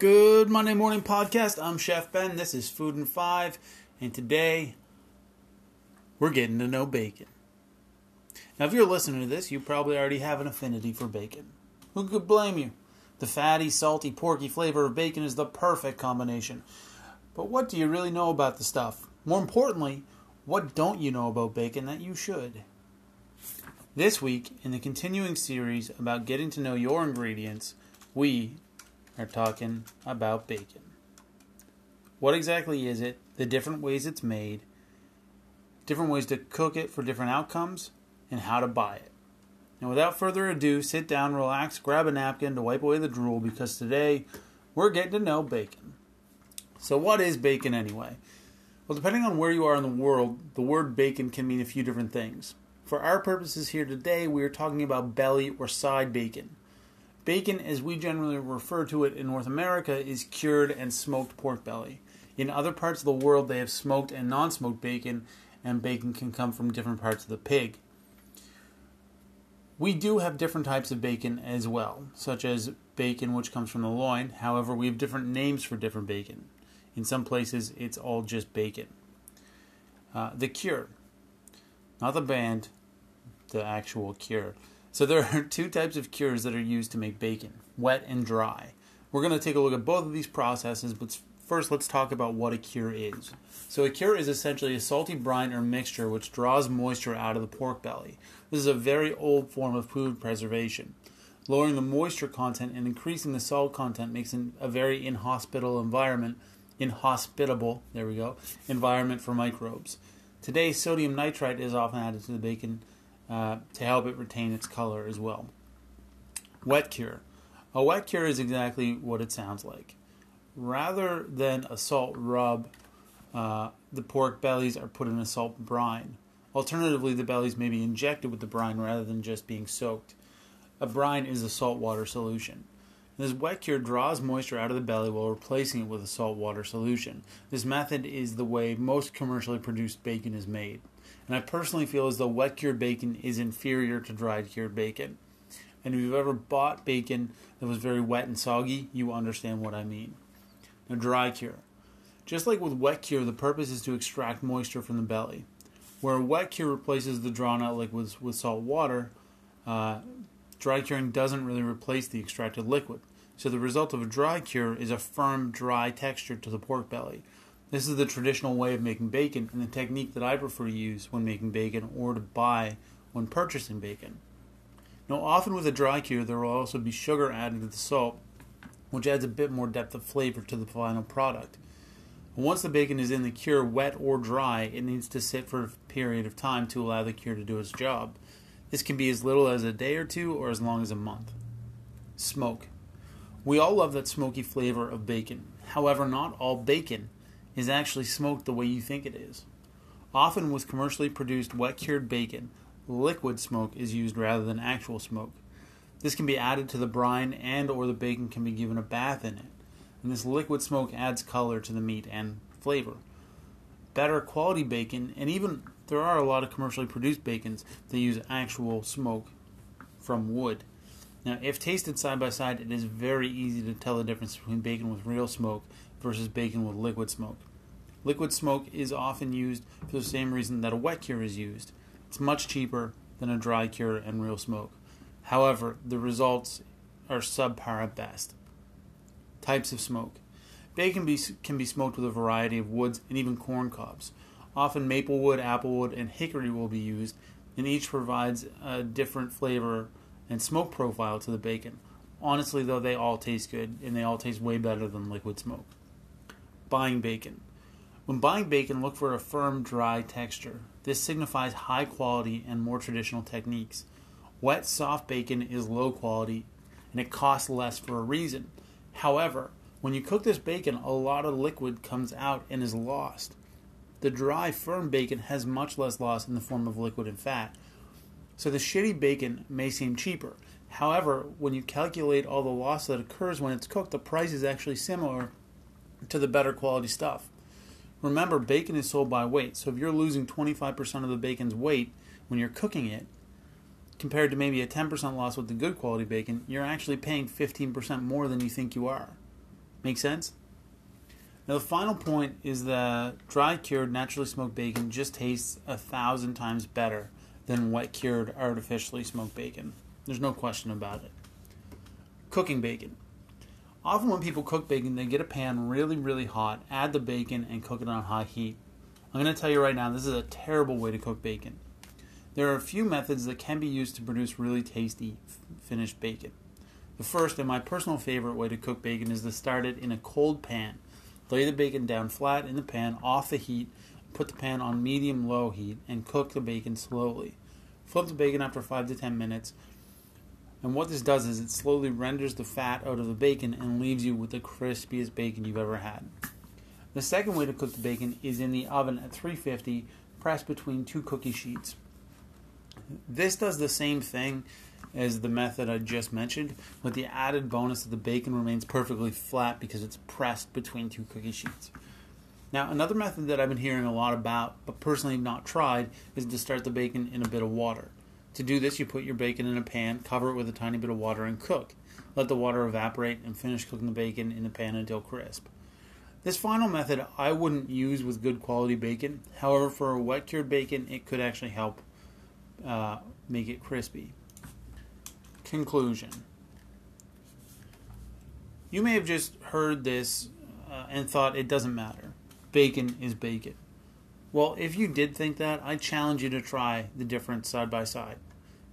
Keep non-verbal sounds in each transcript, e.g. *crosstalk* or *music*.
Good Monday morning podcast. I'm Chef Ben. This is Food in Five, and today we're getting to know bacon. Now, if you're listening to this, you probably already have an affinity for bacon. Who could blame you? The fatty, salty, porky flavor of bacon is the perfect combination. But what do you really know about the stuff? More importantly, what don't you know about bacon that you should? This week, in the continuing series about getting to know your ingredients, we are talking about bacon. What exactly is it? The different ways it's made, different ways to cook it for different outcomes, and how to buy it. And without further ado, sit down, relax, grab a napkin to wipe away the drool because today we're getting to know bacon. So, what is bacon anyway? Well, depending on where you are in the world, the word bacon can mean a few different things. For our purposes here today, we are talking about belly or side bacon. Bacon, as we generally refer to it in North America, is cured and smoked pork belly. In other parts of the world, they have smoked and non smoked bacon, and bacon can come from different parts of the pig. We do have different types of bacon as well, such as bacon which comes from the loin. However, we have different names for different bacon. In some places, it's all just bacon. Uh, the cure, not the band, the actual cure. So there are *laughs* two types of cures that are used to make bacon, wet and dry. We're going to take a look at both of these processes, but first let's talk about what a cure is. So a cure is essentially a salty brine or mixture which draws moisture out of the pork belly. This is a very old form of food preservation. Lowering the moisture content and increasing the salt content makes a very inhospitable environment, inhospitable, there we go, environment for microbes. Today, sodium nitrite is often added to the bacon uh, to help it retain its color as well. Wet cure. A wet cure is exactly what it sounds like. Rather than a salt rub, uh, the pork bellies are put in a salt brine. Alternatively, the bellies may be injected with the brine rather than just being soaked. A brine is a saltwater solution. This wet cure draws moisture out of the belly while replacing it with a saltwater solution. This method is the way most commercially produced bacon is made and I personally feel as though wet cured bacon is inferior to dried cured bacon. And if you've ever bought bacon that was very wet and soggy, you understand what I mean. Now, dry cure. Just like with wet cure, the purpose is to extract moisture from the belly. Where wet cure replaces the drawn out liquids with salt water, uh, dry curing doesn't really replace the extracted liquid. So the result of a dry cure is a firm, dry texture to the pork belly. This is the traditional way of making bacon and the technique that I prefer to use when making bacon or to buy when purchasing bacon. Now, often with a dry cure, there will also be sugar added to the salt, which adds a bit more depth of flavor to the final product. Once the bacon is in the cure, wet or dry, it needs to sit for a period of time to allow the cure to do its job. This can be as little as a day or two or as long as a month. Smoke. We all love that smoky flavor of bacon. However, not all bacon is actually smoked the way you think it is. Often with commercially produced wet cured bacon, liquid smoke is used rather than actual smoke. This can be added to the brine and or the bacon can be given a bath in it. And this liquid smoke adds color to the meat and flavor. Better quality bacon and even there are a lot of commercially produced bacons that use actual smoke from wood. Now, if tasted side by side, it is very easy to tell the difference between bacon with real smoke versus bacon with liquid smoke. Liquid smoke is often used for the same reason that a wet cure is used. It's much cheaper than a dry cure and real smoke. However, the results are subpar at best. Types of smoke. Bacon be, can be smoked with a variety of woods and even corn cobs. Often maple wood, apple wood, and hickory will be used, and each provides a different flavor and smoke profile to the bacon. Honestly, though, they all taste good, and they all taste way better than liquid smoke. Buying bacon. When buying bacon, look for a firm, dry texture. This signifies high quality and more traditional techniques. Wet, soft bacon is low quality and it costs less for a reason. However, when you cook this bacon, a lot of liquid comes out and is lost. The dry, firm bacon has much less loss in the form of liquid and fat. So the shitty bacon may seem cheaper. However, when you calculate all the loss that occurs when it's cooked, the price is actually similar to the better quality stuff. Remember, bacon is sold by weight, so if you're losing 25% of the bacon's weight when you're cooking it, compared to maybe a 10% loss with the good quality bacon, you're actually paying 15% more than you think you are. Make sense? Now, the final point is that dry cured, naturally smoked bacon just tastes a thousand times better than wet cured, artificially smoked bacon. There's no question about it. Cooking bacon. Often, when people cook bacon, they get a pan really, really hot, add the bacon, and cook it on high heat. I'm going to tell you right now, this is a terrible way to cook bacon. There are a few methods that can be used to produce really tasty finished bacon. The first and my personal favorite way to cook bacon is to start it in a cold pan. Lay the bacon down flat in the pan off the heat, put the pan on medium low heat, and cook the bacon slowly. Flip the bacon after 5 to 10 minutes, and what this does is it slowly renders the fat out of the bacon and leaves you with the crispiest bacon you've ever had. The second way to cook the bacon is in the oven at 350, pressed between two cookie sheets. This does the same thing as the method I just mentioned, with the added bonus that the bacon remains perfectly flat because it's pressed between two cookie sheets. Now, another method that I've been hearing a lot about, but personally not tried, is to start the bacon in a bit of water. To do this, you put your bacon in a pan, cover it with a tiny bit of water, and cook. Let the water evaporate and finish cooking the bacon in the pan until crisp. This final method I wouldn't use with good quality bacon. However, for a wet cured bacon, it could actually help uh, make it crispy. Conclusion You may have just heard this uh, and thought it doesn't matter. Bacon is bacon. Well, if you did think that, I challenge you to try the difference side by side.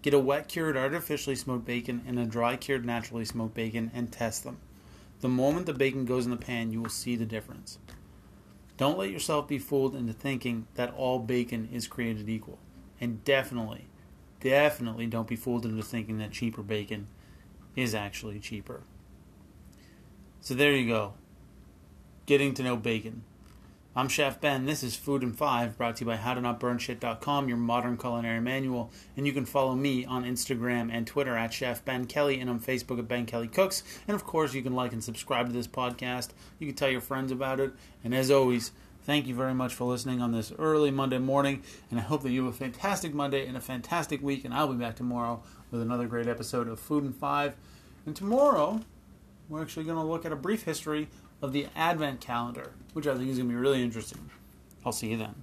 Get a wet cured artificially smoked bacon and a dry cured naturally smoked bacon and test them. The moment the bacon goes in the pan, you will see the difference. Don't let yourself be fooled into thinking that all bacon is created equal. And definitely, definitely don't be fooled into thinking that cheaper bacon is actually cheaper. So there you go. Getting to know bacon. I'm Chef Ben. This is Food in 5, brought to you by HowToNotBurnShit.com, your modern culinary manual. And you can follow me on Instagram and Twitter at Chef Ben Kelly and on Facebook at Ben Kelly Cooks. And of course, you can like and subscribe to this podcast. You can tell your friends about it. And as always, thank you very much for listening on this early Monday morning. And I hope that you have a fantastic Monday and a fantastic week. And I'll be back tomorrow with another great episode of Food in 5. And tomorrow, we're actually going to look at a brief history of the Advent calendar, which I think is going to be really interesting. I'll see you then.